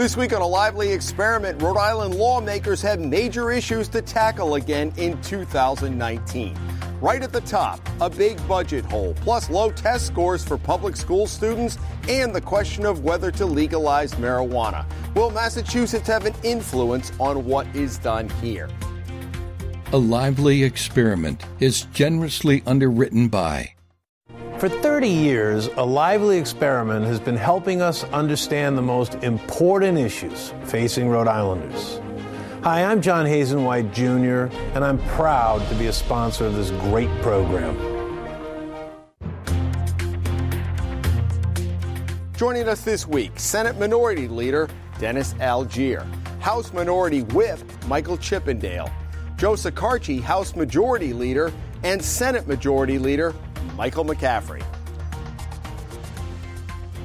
This week on a lively experiment, Rhode Island lawmakers have major issues to tackle again in 2019. Right at the top, a big budget hole, plus low test scores for public school students, and the question of whether to legalize marijuana. Will Massachusetts have an influence on what is done here? A lively experiment is generously underwritten by for 30 years, a lively experiment has been helping us understand the most important issues facing Rhode Islanders. Hi, I'm John Hazen White Jr., and I'm proud to be a sponsor of this great program. Joining us this week, Senate Minority Leader Dennis Algiere, House Minority Whip Michael Chippendale, Joe Shekarchi, House Majority Leader, and Senate Majority Leader Michael McCaffrey.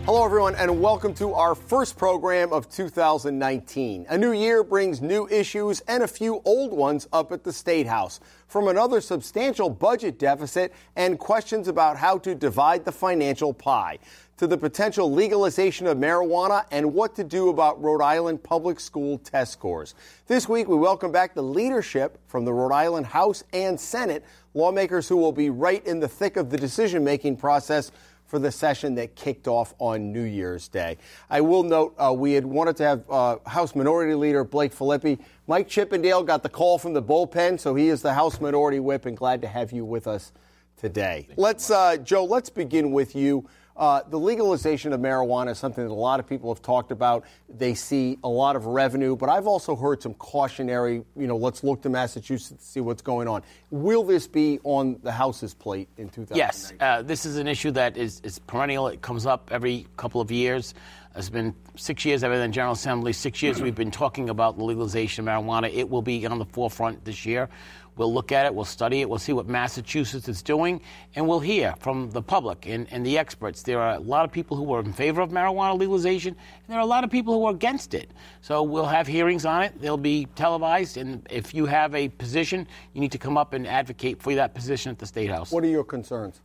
Hello, everyone, and welcome to our first program of 2019. A new year brings new issues and a few old ones up at the State House. From another substantial budget deficit and questions about how to divide the financial pie to the potential legalization of marijuana and what to do about Rhode Island public school test scores. This week, we welcome back the leadership from the Rhode Island House and Senate lawmakers who will be right in the thick of the decision making process for the session that kicked off on New Year's Day. I will note uh, we had wanted to have uh, House Minority Leader Blake Filippi. Mike Chippendale got the call from the bullpen, so he is the House Minority Whip, and glad to have you with us today. Let's, uh, Joe, let's begin with you. Uh, the legalization of marijuana is something that a lot of people have talked about. They see a lot of revenue, but I've also heard some cautionary, you know, let's look to Massachusetts to see what's going on. Will this be on the House's plate in 2019? Yes, uh, this is an issue that is, is perennial. It comes up every couple of years. It's been six years I've been in General Assembly. Six years we've been talking about the legalization of marijuana. It will be on the forefront this year. We'll look at it, we'll study it, we'll see what Massachusetts is doing, and we'll hear from the public and, and the experts. There are a lot of people who are in favor of marijuana legalization, and there are a lot of people who are against it. So we'll have hearings on it. They'll be televised, and if you have a position, you need to come up and advocate for that position at the State House. What are your concerns?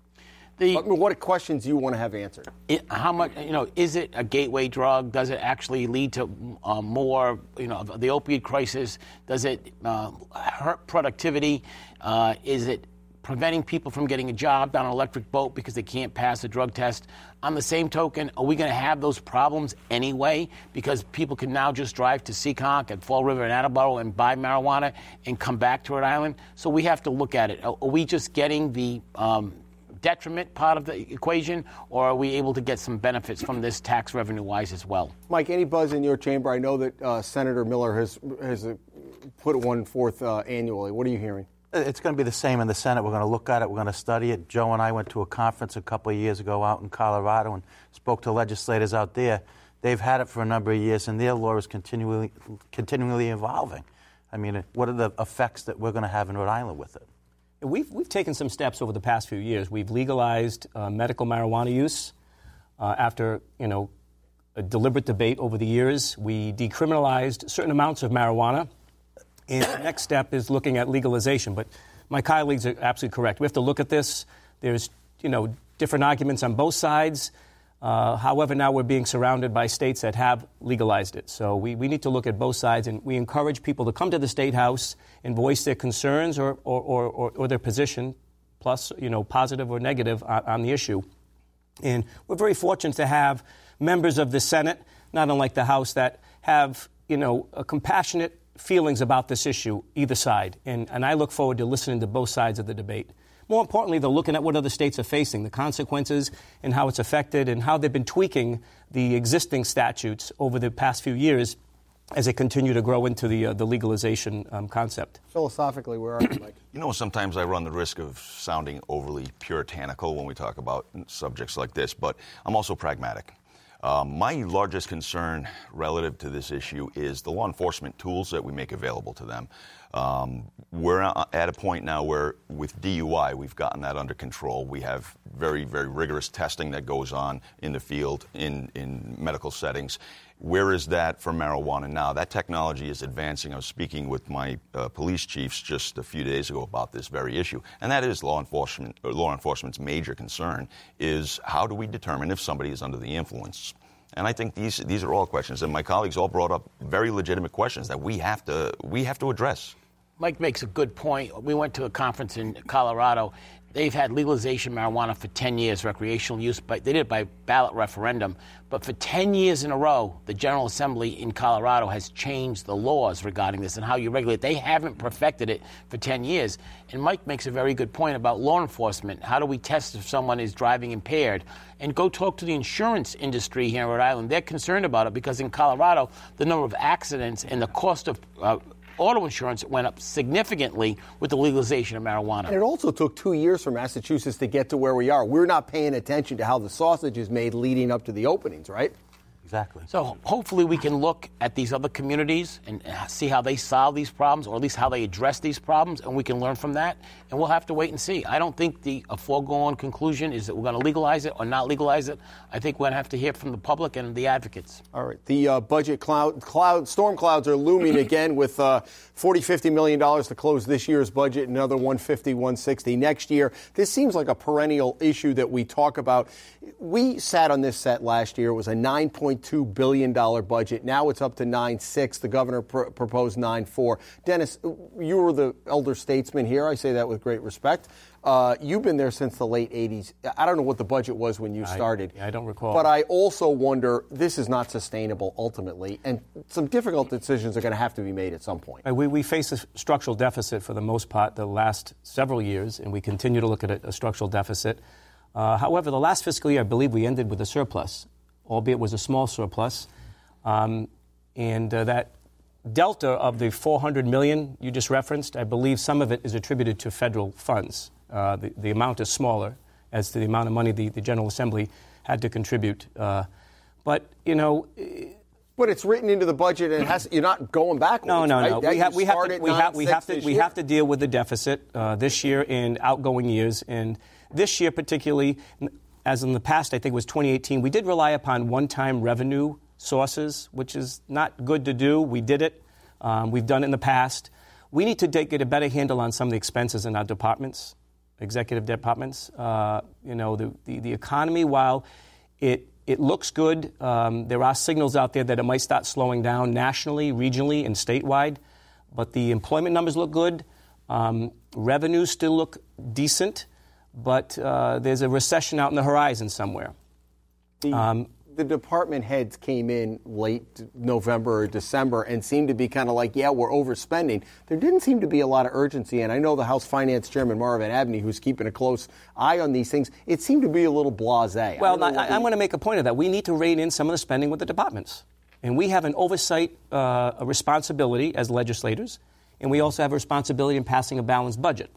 The, what questions do you want to have answered? It, how much, you know, is it a gateway drug? Does it actually lead to uh, more, you know, the opioid crisis? Does it uh, hurt productivity? Uh, is it preventing people from getting a job on an electric boat because they can't pass a drug test? On the same token, are we going to have those problems anyway because people can now just drive to Seekonk and Fall River and Attleboro and buy marijuana and come back to Rhode Island? So we have to look at it. Are we just getting the um, detriment part of the equation, or are we able to get some benefits from this tax revenue wise as well? Mike, any buzz in your chamber? I know that uh, Senator Miller has has uh, put one forth uh, annually. What are you hearing? It's going to be the same in the Senate. We're going to look at it. We're going to study it. Joe and I went to a conference a couple of years ago out in Colorado and spoke to legislators out there. They've had it for a number of years, and their law is continually, continually evolving. I mean, what are the effects that we're going to have in Rhode Island with it? We've, we've taken some steps over the past few years. We've legalized uh, medical marijuana use uh, after, you know, a deliberate debate over the years. We decriminalized certain amounts of marijuana. And the next step is looking at legalization. But my colleagues are absolutely correct. We have to look at this. There's, you know, different arguments on both sides. Uh, however, now we're being surrounded by states that have legalized it. So we, we need to look at both sides, and we encourage people to come to the State House and voice their concerns or, or, or, or their position, plus, you know, positive or negative on, on, the issue. And we're very fortunate to have members of the Senate, not unlike the House, that have, you know, compassionate feelings about this issue, either side. And, and I look forward to listening to both sides of the debate. More importantly, they're looking at what other states are facing, the consequences, and how it's affected, and how they've been tweaking the existing statutes over the past few years as they continue to grow into the, uh, the legalization um, concept. Philosophically, where are you, Mike? You know, sometimes I run the risk of sounding overly puritanical when we talk about subjects like this, but I'm also pragmatic. Um, my largest concern relative to this issue is the law enforcement tools that we make available to them. Um, we're at a point now where, with DUI, we've gotten that under control. We have very, very rigorous testing that goes on in the field, in, in medical settings. Where is that for marijuana now? That technology is advancing. I was speaking with my uh, police chiefs just a few days ago about this very issue, and that is law enforcement. law enforcement's major concern is how do we determine if somebody is under the influence? And I think these these are all questions, and my colleagues all brought up very legitimate questions that we have to we have to address. Mike makes a good point. We went to a conference in Colorado. They've had legalization marijuana for 10 years, recreational use, but they did it by ballot referendum. But for 10 years in a row, the General Assembly in Colorado has changed the laws regarding this and how you regulate. They haven't perfected it for 10 years. And Mike makes a very good point about law enforcement. How do we test if someone is driving impaired? And go talk to the insurance industry here in Rhode Island. They're concerned about it because in Colorado, the number of accidents and the cost of uh, auto insurance went up significantly with the legalization of marijuana. And it also took two years for Massachusetts to get to where we are. We're not paying attention to how the sausage is made leading up to the openings, right? Exactly. So hopefully we can look at these other communities and see how they solve these problems, or at least how they address these problems, and we can learn from that. And we'll have to wait and see. I don't think the a foregone conclusion is that we're going to legalize it or not legalize it. I think we're going to have to hear from the public and the advocates. All right. The uh, budget cloud, cloud storm clouds are looming again with uh, 40, 50 million dollars to close this year's budget, another 150, 160 next year. This seems like a perennial issue that we talk about. We sat on this set last year. It was a 9.2 billion dollar budget. Now it's up to 9.6. The governor pr- proposed 9.4. Dennis, you were the elder statesman here. I say that with great respect. Uh, you've been there since the late 80s. I don't know what the budget was when you started. I, I don't recall. But I also wonder this is not sustainable ultimately, and some difficult decisions are going to have to be made at some point. We, we face a structural deficit for the most part the last several years, and we continue to look at a, a structural deficit. Uh, however, the last fiscal year, I believe we ended with a surplus, albeit was a small surplus. Um, and uh, that delta of the 400 million you just referenced, I believe some of it is attributed to federal funds. Uh, the, the amount is smaller as to the amount of money the, the General Assembly had to contribute. Uh, but, you know, But it's written into the budget, and it has, you're not going backwards. no, no, right? no. That We have, we have to, we have, we have to, we year. have to deal with the deficit uh, this year and outgoing years. And this year, particularly, as in the past, I think it was 2018, we did rely upon one-time revenue sources, which is not good to do. We did it. Um, we've done it in the past. We need to get a better handle on some of the expenses in our departments, executive departments. Uh, you know, the, the, the economy, while it it looks good. Um, there are signals out there that it might start slowing down nationally, regionally, and statewide. But the employment numbers look good. Um, revenues still look decent, but uh, there's a recession out in the horizon somewhere. The, Um, the department heads came in late November or December and seemed to be kind of like, yeah, we're overspending. There didn't seem to be a lot of urgency, and I know the House Finance Chairman Marvin Abney, who's keeping a close eye on these things, it seemed to be a little blasé. Well, I, am going to make a point of that. We need to rein in some of the spending with the departments. And we have an oversight uh, a responsibility as legislators, and we also have a responsibility in passing a balanced budget.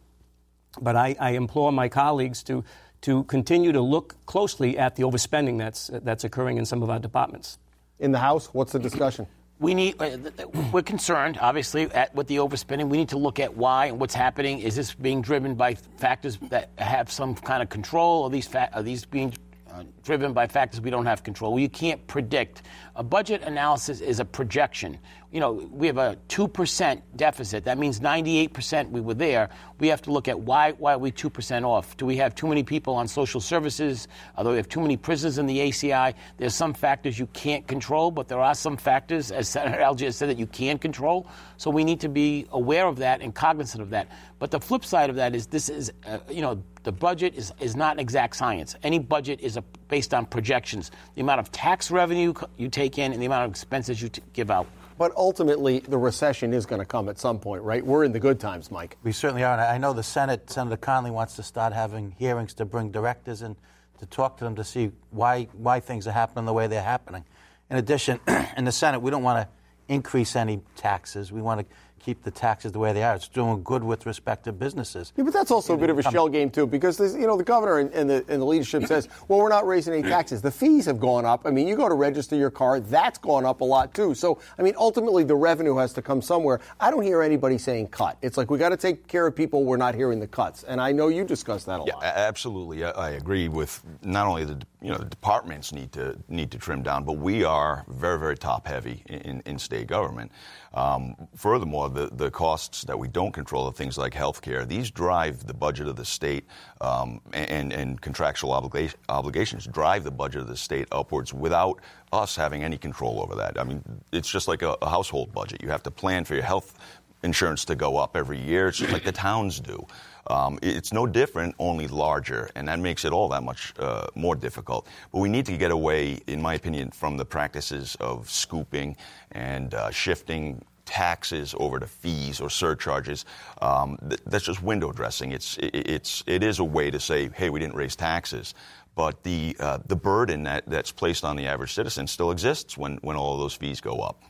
But I, I implore my colleagues to, to continue to look closely at the overspending that's, that's occurring in some of our departments. In the House, what's the discussion? We need. Uh, th- th- we're concerned, obviously, at, with the overspending. We need to look at why and what's happening. Is this being driven by factors that have some kind of control? Are these fa- are these being uh, driven by factors we don't have control? Well, you can't predict. A budget analysis is a projection. You know, we have a two percent deficit. That means 98 percent we were there. We have to look at why why are we two percent off? Do we have too many people on social services? Although we have too many prisoners in the ACI, there's some factors you can't control, but there are some factors, as Senator Algiere said, that you can control. So we need to be aware of that and cognizant of that. But the flip side of that is this is, uh, you know, the budget is, is not exact science. Any budget is a, based on projections. The amount of tax revenue you take in and the amount of expenses you t- give out. But ultimately, the recession is going to come at some point, right? We're in the good times, Mike. We certainly are. And I know the Senate, Senator Conley wants to start having hearings to bring directors in to talk to them to see why, why things are happening the way they're happening. In addition, in the Senate, we don't want to increase any taxes. We want to keep the taxes the way they are. It's doing good with respect to businesses. Yeah, but that's also a bit of a shell game too, because there's, you know the governor and, and, the, and the leadership says, well, we're not raising any taxes. The fees have gone up. I mean, you go to register your car, that's gone up a lot too. So, I mean, ultimately, the revenue has to come somewhere. I don't hear anybody saying cut. It's like we got to take care of people. We're not hearing the cuts, and I know you discussed that a Yeah, lot. a- absolutely. I, I agree with not only the you know the departments need to need to trim down, but we are very very top heavy in, in state government. Um, furthermore, the, the costs that we don't control are things like health care. These drive the budget of the state, um, and, and contractual obliga- obligations drive the budget of the state upwards without us having any control over that. I mean, it's just like a, a household budget. You have to plan for your health insurance to go up every year, it's just like the towns do. Um, it's no different, only larger, and that makes it all that much uh, more difficult. But we need to get away, in my opinion, from the practices of scooping and uh, shifting taxes over to fees or surcharges. Um, th- that's just window dressing. It's it, it's it is a way to say, hey, we didn't raise taxes. But the, uh, the burden that, that's placed on the average citizen still exists when, when all of those fees go up.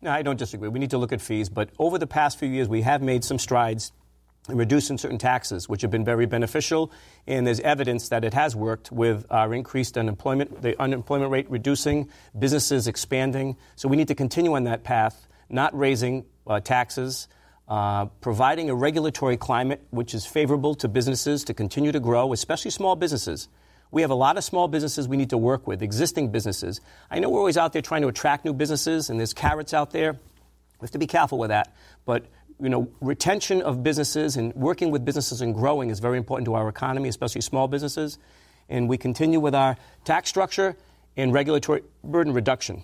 No, I don't disagree. We need to look at fees, but over the past few years, we have made some strides in reducing certain taxes, which have been very beneficial. And there's evidence that it has worked with our increased unemployment, the unemployment rate reducing, businesses expanding. So we need to continue on that path, not raising uh, taxes. Uh, providing a regulatory climate which is favorable to businesses to continue to grow, especially small businesses. We have a lot of small businesses we need to work with, existing businesses. I know we're always out there trying to attract new businesses, and there's carrots out there. We have to be careful with that. But you know, retention of businesses and working with businesses and growing is very important to our economy, especially small businesses. And we continue with our tax structure and regulatory burden reduction.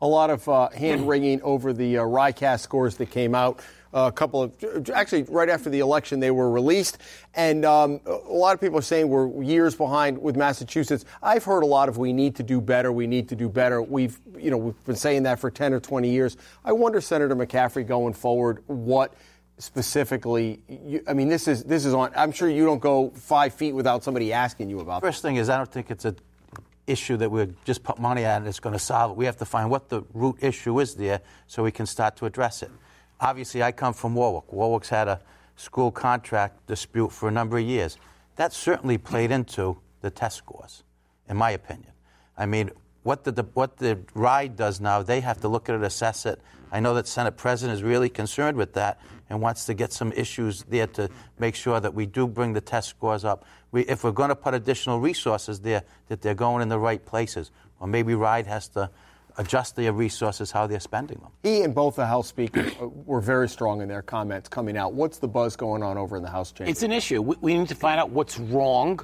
A lot of uh, hand wringing over the uh, RICAS scores that came out a couple of actually right after the election they were released, and um, a lot of people are saying we're years behind with Massachusetts. I've heard a lot of we need to do better, we need to do better. We've you know we've been saying that for 10 or 20 years. I wonder, Senator McCaffrey, going forward, what specifically you, i mean this is this is on i'm sure you don't go five feet without somebody asking you about first thing is i don't think it's a issue that we just put money at and it's going to solve it we have to find what the root issue is there so we can start to address it Obviously, I come from Warwick. Warwick's had a school contract dispute for a number of years. That certainly played into the test scores, in my opinion. I mean, what the, what the RIDE does now, they have to look at it, assess it. I know that Senate President is really concerned with that and wants to get some issues there to make sure that we do bring the test scores up. We, if we're going to put additional resources there, that they're going in the right places. Or maybe RIDE has to adjust their resources, how they're spending them. He and both the House speakers uh, were very strong in their comments coming out. What's the buzz going on over in the House chamber? It's an issue. We, we need to find out what's wrong.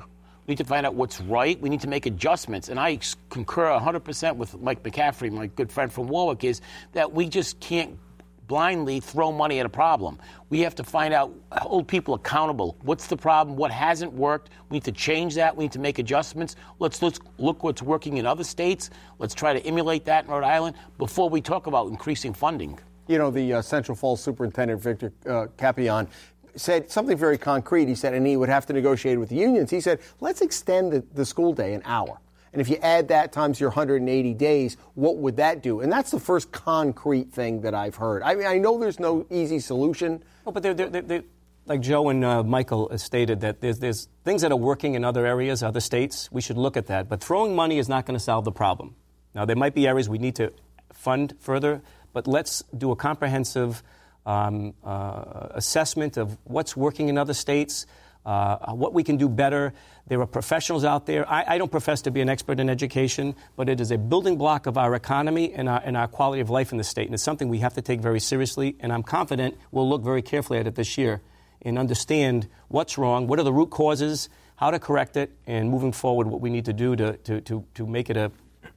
We need to find out what's right. We need to make adjustments. And I concur 100% with Mike McCaffrey, my good friend from Warwick, is that we just can't blindly throw money at a problem. We have to find out, hold people accountable. What's the problem? What hasn't worked? We need to change that. We need to make adjustments. Let's, let's look what's working in other states. Let's try to emulate that in Rhode Island before we talk about increasing funding. You know, the uh, Central Falls Superintendent, Victor uh, Capellan, said something very concrete. He said, and he would have to negotiate with the unions. He said, let's extend the, the school day an hour. And if you add that times your 180 days, what would that do? And that's the first concrete thing that I've heard. I mean, I know there's no easy solution. Well, but they're, they're, they're, like Joe and uh, Michael stated, that there's, there's things that are working in other areas, other states. We should look at that. But throwing money is not going to solve the problem. Now, there might be areas we need to fund further, but let's do a comprehensive um, uh, assessment of what's working in other states uh, what we can do better. There are professionals out there. I, I, don't profess to be an expert in education, but it is a building block of our economy and our, and our quality of life in the state. And it's something we have to take very seriously. And I'm confident we'll look very carefully at it this year and understand what's wrong, what are the root causes, how to correct it, and moving forward, what we need to do to, to, to, to make it a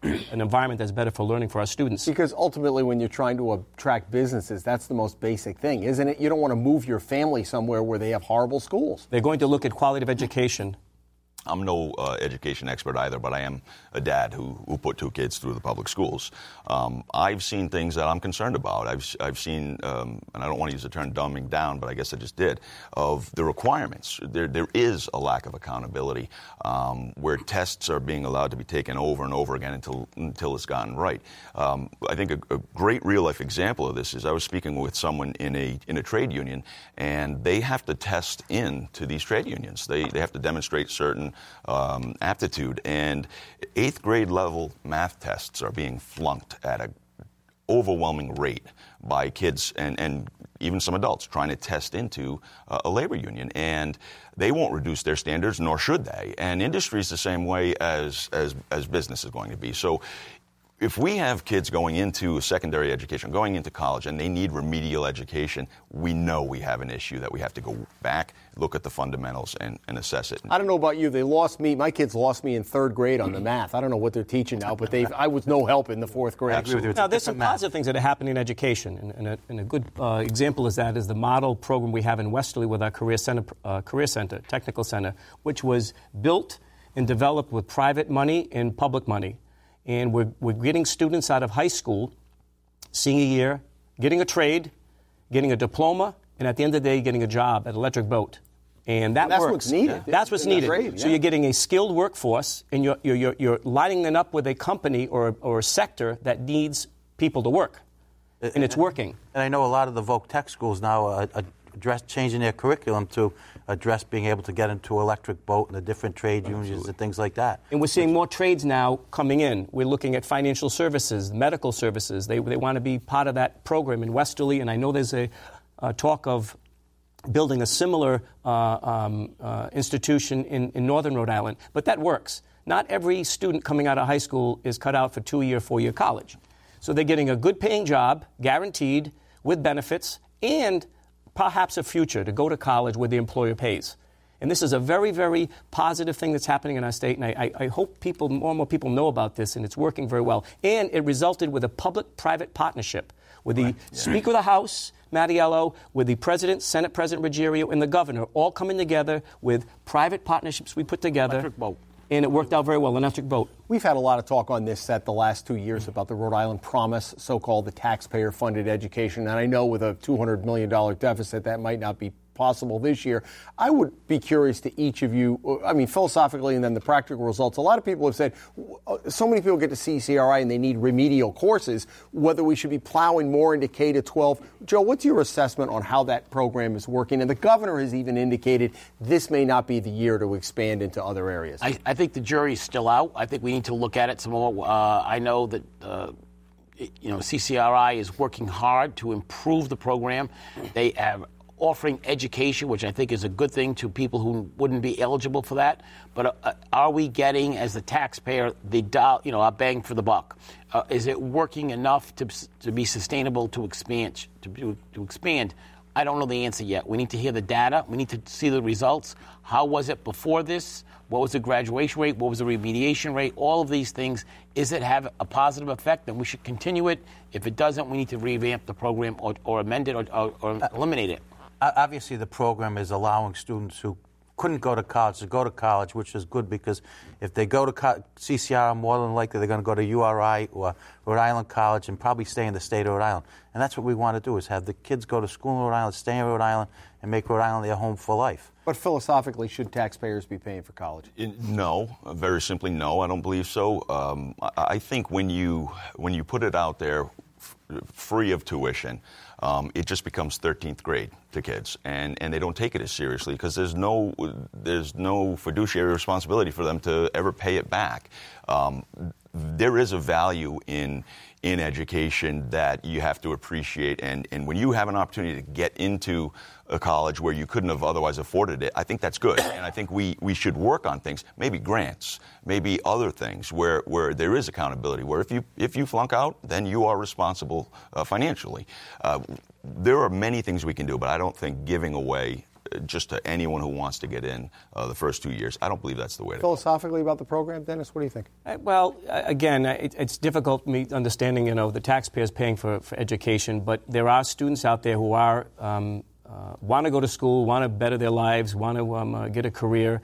an environment that's better for learning for our students. Because ultimately, when you're trying to attract businesses, that's the most basic thing, isn't it? You don't want to move your family somewhere where they have horrible schools. They're going to look at quality of education I'm no uh, education expert either, but I am a dad who, who put two kids through the public schools. Um, I've seen things that I'm concerned about. I've, I've seen, um, and I don't want to use the term dumbing down, but I guess I just did, of the requirements. There, there is a lack of accountability um, where tests are being allowed to be taken over and over again until, until it's gotten right. Um, I think a, a great real life example of this is I was speaking with someone in a, in a trade union, and they have to test in to these trade unions. They, they have to demonstrate certain um, aptitude. And eighth grade level math tests are being flunked at an overwhelming rate by kids and, and even some adults trying to test into uh, a labor union, and they won't reduce their standards, nor should they. And industry is the same way as as as business is going to be. So if we have kids going into secondary education, going into college, and they need remedial education, we know we have an issue that we have to go back, look at the fundamentals, and, and assess it. I don't know about you. They lost me. My kids lost me in third grade on the math. I don't know what they're teaching now, but they I was no help in the fourth grade. Absolutely. Now, there's some positive things that are happening in education, and, and, a, and a, good uh, example is that is the model program we have in Westerly with our Career Center, uh, Career Center, Technical Center, which was built and developed with private money and public money and we're, we're getting students out of high school, senior year, getting a trade, getting a diploma, and at the end of the day, getting a job at Electric Boat. And that And that's works. what's needed. That's what's In the needed. trade, So you're getting a skilled workforce, and you're, you're, you're, you're lining them up with a company or, or a sector that needs people to work. And it's working. And I know a lot of the Voc Tech schools now are address changing their curriculum to address being able to get into electric boat and the different trade unions and things like that. And we're seeing more trades now coming in. We're looking at financial services, medical services. They, they want to be part of that program in Westerly, and I know there's a, uh talk of building a similar uh, um, uh, institution in, in northern Rhode Island. But that works. Not every student coming out of high school is cut out for two year, four year college. So they're getting a good paying job, guaranteed, with benefits, and perhaps a future to go to college where the employer pays. And this is a very, very positive thing that's happening in our state, and I, I, hope people, more and more people know about this, and it's working very well. And it resulted with a public-private partnership with the Speaker of the House, Mattiello, with the President, Senate President Ruggerio, and the Governor, all coming together with private partnerships we put together. Electric boat. And it worked out very well, An electric boat. We've had a lot of talk on this set the last two years about the Rhode Island Promise, so called the taxpayer funded education. And I know with a $200 million deficit, that might not be possible this year. I would be curious to each of you, I mean, philosophically and then the practical results. A lot of people have said uh, so many people get to CCRI and they need remedial courses, whether we should be plowing more into K to 12. Joe, what's your assessment on how that program is working? And the governor has even indicated this may not be the year to expand into other areas. I, I think the jury's still out. I think we need to look at it some more. Uh, I know that. Uh, you know, CCRI is working hard to improve the program. They have offering education, which I think is a good thing to people who wouldn't be eligible for that. But uh, are we getting, as the taxpayer, the do- you know, our bang for the buck? Uh, is it working enough to, to be sustainable to expand? To, to expand? I don't know the answer yet. We need to hear the data. We need to see the results. How was it before this? What was the graduation rate? What was the remediation rate? All of these things. Is it have a positive effect? Then we should continue it. If it doesn't, we need to revamp the program or, or amend it or, or, or eliminate it. O- Obviously, the program is allowing students who couldn't go to college to go to college, which is good because if they go to co- CCR, more than likely they're going to go to URI or Rhode Island College and probably stay in the state of Rhode Island. And that's what we want to do: is have the kids go to school in Rhode Island, stay in Rhode Island, and make Rhode Island their home for life. But philosophically, should taxpayers be paying for college? In- No, uh, very simply, no. I don't believe so. Um, I, I think when you when you put it out there, f- free of tuition, um, it just becomes 13th grade to kids, and, and they don't take it as seriously because there's no there's no fiduciary responsibility for them to ever pay it back. Um, there is a value in in education that you have to appreciate, and, and when you have an opportunity to get into a college where you couldn't have otherwise afforded it, I think that's good. And I think we, we should work on things, maybe grants, maybe other things where, where there is accountability, where if you, if you flunk out, then you are responsible uh, financially. Uh, there are many things we can do, but I don't think giving away just to anyone who wants to get in uh, the first two years, I don't believe that's the way to go. Philosophically about the program, Dennis, what do you think? Uh, Well, uh, again, uh, it, it's difficult me understanding, you know, the taxpayers paying for, for education, but there are students out there who are um, uh, want to go to school, want to better their lives, want to um, uh, get a career.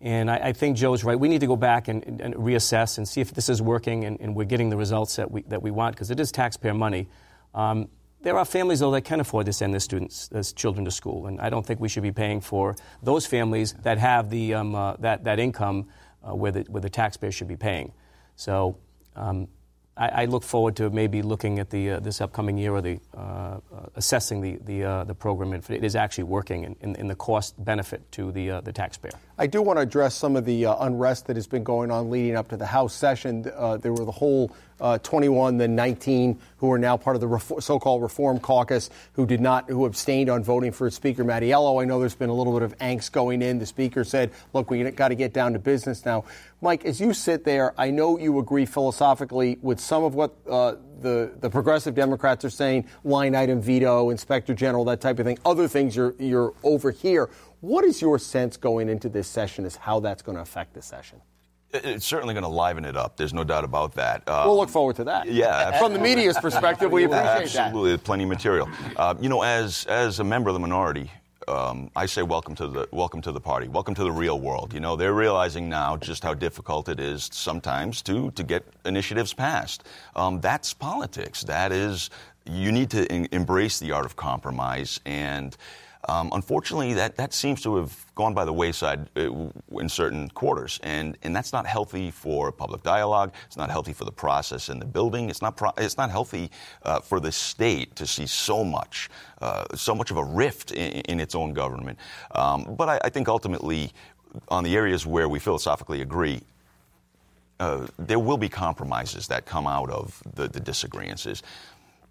And I, I think Joe's right. We need to go back and, and, and reassess and see if this is working and, and we're getting the results that we, that we want because it is taxpayer money. Um, there are families, though, that can afford to send their students, their children to school, and I don't think we should be paying for those families that have the, um, uh, that, that income uh, where, the, where the taxpayer should be paying. So um, I, I look forward to maybe looking at the, uh, this upcoming year or the, uh, assessing the, the, uh, the program if it is actually working and, and, and the cost benefit to the, uh, the taxpayer. I do want to address some of the unrest that has been going on leading up to the House session. There were the whole uh, 21 than 19 who are now part of the Refor- so-called Reform Caucus who did not, who abstained on voting for Speaker Mattiello. I know there's been a little bit of angst going in. The Speaker said, "Look, we got to get down to business now." Mike, as you sit there, I know you agree philosophically with some of what uh, the the progressive Democrats are saying: line item veto, Inspector General, that type of thing. Other things you're you're over here. What is your sense going into this session? Is how that's going to affect the session? It's certainly going to liven it up. There's no doubt about that. Uh, we'll look forward to that. Yeah, from the media's perspective, we appreciate that. Absolutely, plenty of material. Uh, you know, as as a member of the minority, um, I say welcome to the welcome to the party, welcome to the real world. You know, they're realizing now just how difficult it is sometimes to to get initiatives passed. Um, that's politics. That is, you need to in, embrace the art of compromise and. Um, unfortunately, that, that seems to have gone by the wayside uh, in certain quarters, and, and that's not healthy for public dialogue. It's not healthy for the process in the building. It's not pro- it's not healthy uh, for the state to see so much uh, so much of a rift in, in its own government. Um, but I, I, think ultimately, on the areas where we philosophically agree. Uh, there will be compromises that come out of the, the disagreements.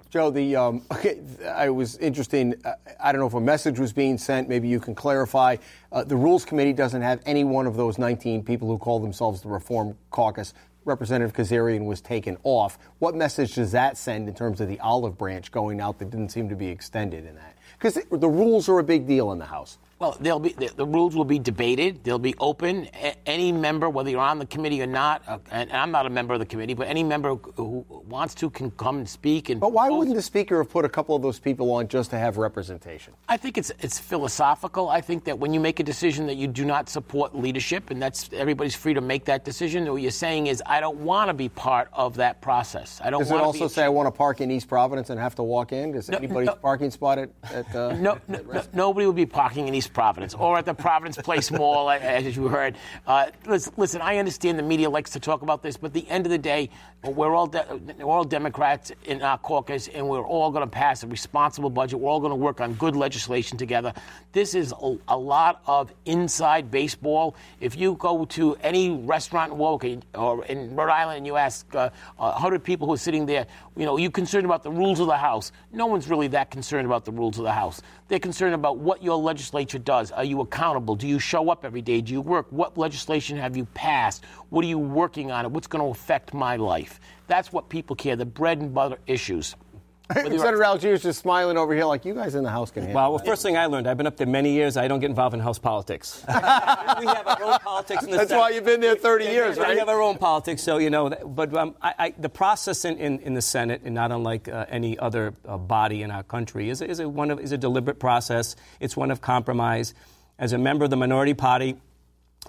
Joe, the um, okay, I was interesting. Uh, I don't know if a message was being sent. Maybe you can clarify. Uh, the Rules Committee doesn't have any one of those 19 people who call themselves the Reform Caucus. Representative Kazarian was taken off. What message does that send in terms of the olive branch going out that didn't seem to be extended in that? Because the rules are a big deal in the House. Well, they'll be the, the, rules will be debated. They'll be open. A- any member, whether you're on the committee or not, uh, and I'm not a member of the committee, but any member who wants to can come and speak. And but why wouldn't the speaker have put a couple of those people on just to have representation? I think it's it's philosophical. I think that when you make a decision that you do not support leadership, and that's everybody's free to make that decision. What you're saying is, I don't want to be part of that process. I don't. Does it also say I want to park in East Providence and have to walk in? Does no, anybody's no, parking spot at? at uh, no, no, nobody would be parking in East Providence or at the Providence Place Mall, as you heard. Uh, listen, listen, I understand the media likes to talk about this, but at the end of the day, we're all, de- we're all Democrats in our caucus, and we're all going to pass a responsible budget. We're all going to work on good legislation together. This is a, a, lot of inside baseball. If you go to any restaurant in Warwick or in Rhode Island and you ask uh, 100 people who are sitting there, you know, are you concerned about the rules of the House? No one's really that concerned about the rules of the House. They're concerned about what your legislature does. Are you accountable? Do you show up every day? Do you work? What legislation have you passed? What are you working on? What's going to affect my life? That's what people care, the bread and butter issues. Senator Algiere is just smiling over here like you guys in the House can handle Well, well, first thing I learned, I've been up there many years. I don't get involved in House politics. we have our own politics in the That's Senate. why you've been there 30 years, right? We have our own politics, so, you know, but um, I, I, the process in, in, in, the Senate, and not unlike uh, any other uh, body in our country, is, is, a, one of, is a deliberate process. It's one of compromise. As a member of the minority party,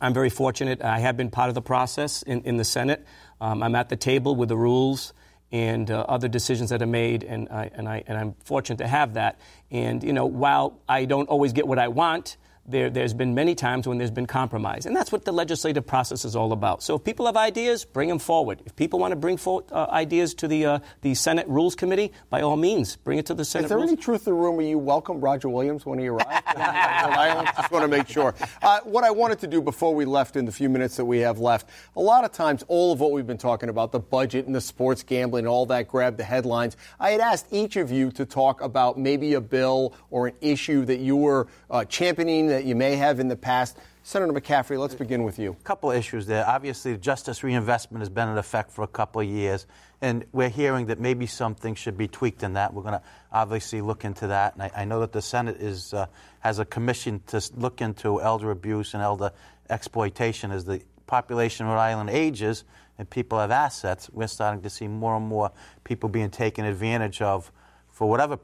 I'm very fortunate. I have been part of the process in, in the Senate. Um, I'm at the table with the rules and uh, other decisions that are made, and, I, and, I, and I'm fortunate to have that. And, you know, while I don't always get what I want, there, has been many times when there's been compromise. And that's what the legislative process is all about. So if people have ideas, bring them forward. If people want to bring forward uh, ideas to the, uh, the Senate Rules Committee, by all means, bring it to the Senate Is there Rules. any truth in the rumor you welcomed Roger Williams when he arrived? I just want to make sure. Uh, what I wanted to do before we left in the few minutes that we have left, a lot of times all of what we've been talking about, the budget and the sports gambling and all that grabbed the headlines. I had asked each of you to talk about maybe a bill or an issue that you were uh, championing that you may have in the past. Senator McCaffrey, let's begin with you. A couple of issues there. Obviously, the justice reinvestment has been in effect for a couple of years, and we're hearing that maybe something should be tweaked in that. We're going to obviously look into that, and I, I know that the Senate is uh, has a commission to look into elder abuse and elder exploitation as the population of Rhode Island ages and people have assets. We're starting to see more and more people being taken advantage of for whatever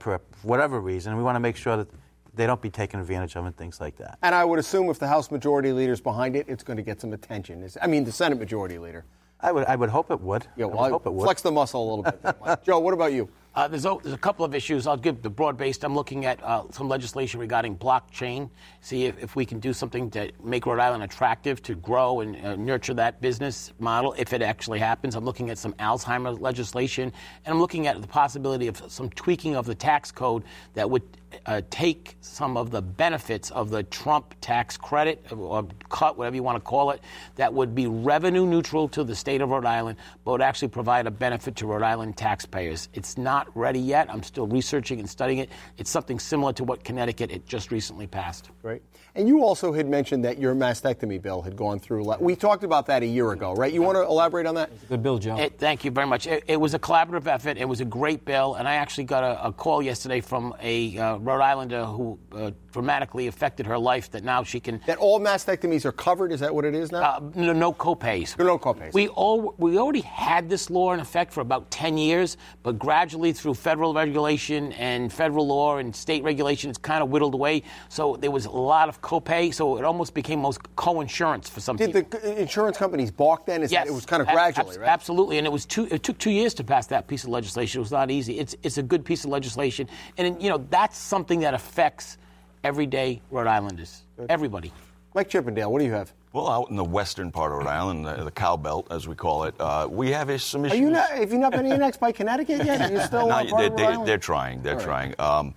whatever reason. We want to make sure that they don't be taken advantage of and things like that. And I would assume if the House Majority Leader is behind it, it's going to get some attention. I mean, the Senate Majority Leader. I would, I would hope it would. Yeah, well, I would hope it would. Flex the muscle a little bit. Joe, what about you? Uh, there's, a, there's, a, couple of issues. I'll give the broad based. I'm looking at uh, some legislation regarding blockchain, see if, if, we can do something to make Rhode Island attractive to grow and uh, nurture that business model if it actually happens. I'm looking at some Alzheimer's legislation, and I'm looking at the possibility of some tweaking of the tax code that would uh, take some of the benefits of the Trump tax credit or cut, whatever you want to call it, that would be revenue neutral to the state of Rhode Island, but would actually provide a benefit to Rhode Island taxpayers. It's not ready yet. I'm still researching and studying it. It's something similar to what Connecticut had just recently passed. Great. And you also had mentioned that your mastectomy bill had gone through. We talked about that a year ago, right? You want to elaborate on that? good bill, Joe. It, thank you very much. It, it, was a collaborative effort. It was a great bill, and I actually got a, a call yesterday from a uh, Rhode Islander who uh, dramatically affected her life. That now she can. That all mastectomies are covered. Is that what it is now? Uh, no, no copays. No, copays. We all we already had this law in effect for about ten years, but gradually through federal regulation and federal law and state regulation, it's kind of whittled away. So there was a lot of copay. So it almost became most co-insurance for some Did people. the insurance companies balk then? Yes, it was kind of gradually, right? Absolutely, and it was two. It took two years to pass that piece of legislation. It was not easy. It's it's a good piece of legislation, and you know that's something that affects everyday Rhode Islanders. Everybody. Mike Chippendale, what do you have? Well, out in the western part of Rhode Island, the, the cow belt, as we call it, uh, we have some issues. Are you not, have you not been annexed by Connecticut yet? You're you still no, they, they, trying. They're trying. Um,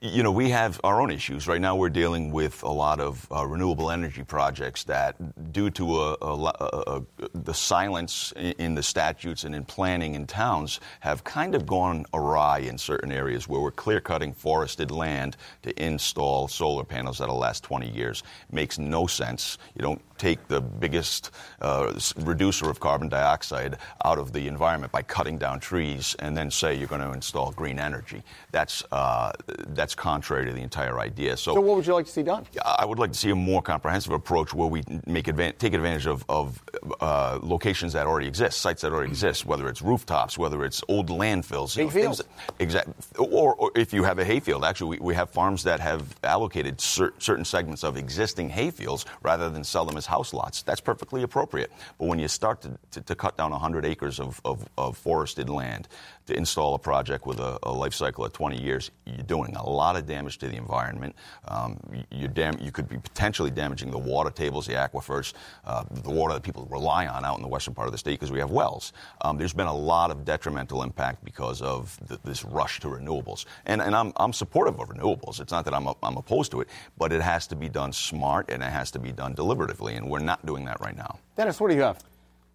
you know, we have our own issues. Right now, we're dealing with a lot of uh, renewable energy projects that, due to a, a, a, the silence in, in, the statutes and in planning in towns, have kind of gone awry in certain areas where we're clear cutting forested land to install solar panels that'll last 20 years. Makes no sense. You don't take the biggest uh, reducer of carbon dioxide out of the environment by cutting down trees and then say you're going to install green energy. That's, uh, that's contrary to the entire idea. So, so, what would you like to see done? I would like to see a more comprehensive approach where we make advan- take advantage of, of uh, locations that already exist, sites that already exist, whether it's rooftops, whether it's old landfills. Hayfields. Exactly. Or, or, if you have a hayfield, actually, we, we have farms that have allocated cer- certain segments of existing hayfields rather than sell them as house lots. That's perfectly appropriate. But when you start to, to, to cut down 100 acres of, of, of, forested land to install a project with a, a, life cycle of 20 years, you're doing a lot of damage to the environment. Um, you, dam- you could be potentially damaging the water tables, the aquifers, uh, the water that people rely on out in the western part of the state because we have wells. Um, there's been a lot of detrimental impact because of the, this rush to renewables. And, and I'm, I'm supportive of renewables. It's not that I'm, I'm opposed to it, but it has to be done smart and it has to be done deliberatively. And we're not doing that right now. Dennis, what do you have?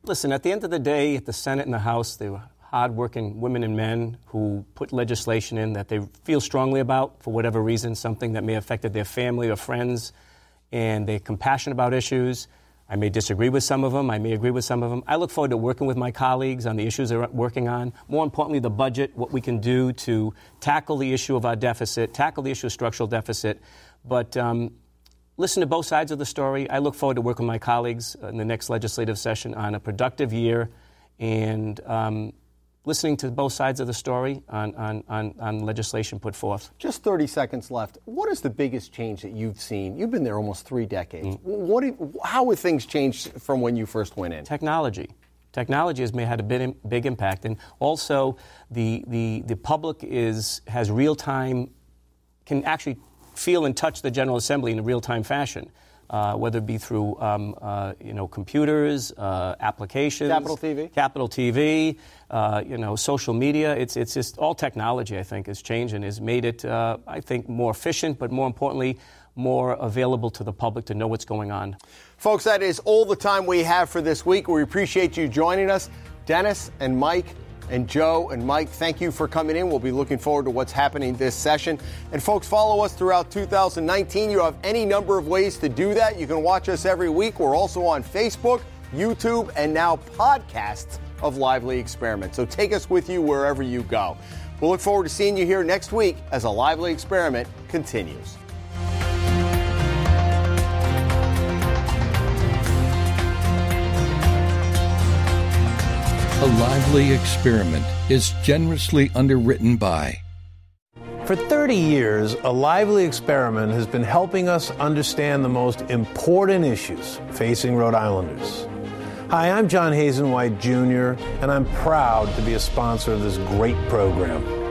Listen, at the end of the day, at the Senate and the House, they were hardworking women and men who put legislation in that they feel strongly about for whatever reason, something that may have affected their family or friends, and they're compassionate about issues. I may disagree with some of them. I may agree with some of them. I look forward to working with my colleagues on the issues they're working on. More importantly, the budget, what we can do to tackle the issue of our deficit, tackle the issue of structural deficit. But um, listen to both sides of the story. I look forward to working with my colleagues in the next legislative session on a productive year and um, listening to both sides of the story on, on, on, on, legislation put forth. Just 30 seconds left. What is the biggest change that you've seen? You've been there almost three decades. Mm. What did, how have things changed from when you first went in? Technology. Technology has made, had a big, big impact. And also, the, the, the public is, has real time, can actually feel and touch the General Assembly in a real time fashion. Uh, whether it be through um, uh, you know computers, uh, applications, Capitol TV, Capitol TV, uh, you know social media. It's it's just all technology. I think has changed and has made it uh, I think more efficient, but more importantly, more available to the public to know what's going on. Folks, that is all the time we have for this week. We appreciate you joining us, Dennis and Mike and Joe and Mike, thank you for coming in. We'll be looking forward to what's happening this session. And folks, follow us throughout 2019. You have any number of ways to do that. You can watch us every week. We're also on Facebook, YouTube, and now podcasts of Lively Experiment. So take us with you wherever you go. We'll look forward to seeing you here next week as a Lively Experiment continues. A Lively Experiment is generously underwritten by. For 30 years, A Lively Experiment has been helping us understand the most important issues facing Rhode Islanders. Hi, I'm John Hazen White Jr., and I'm proud to be a sponsor of this great program.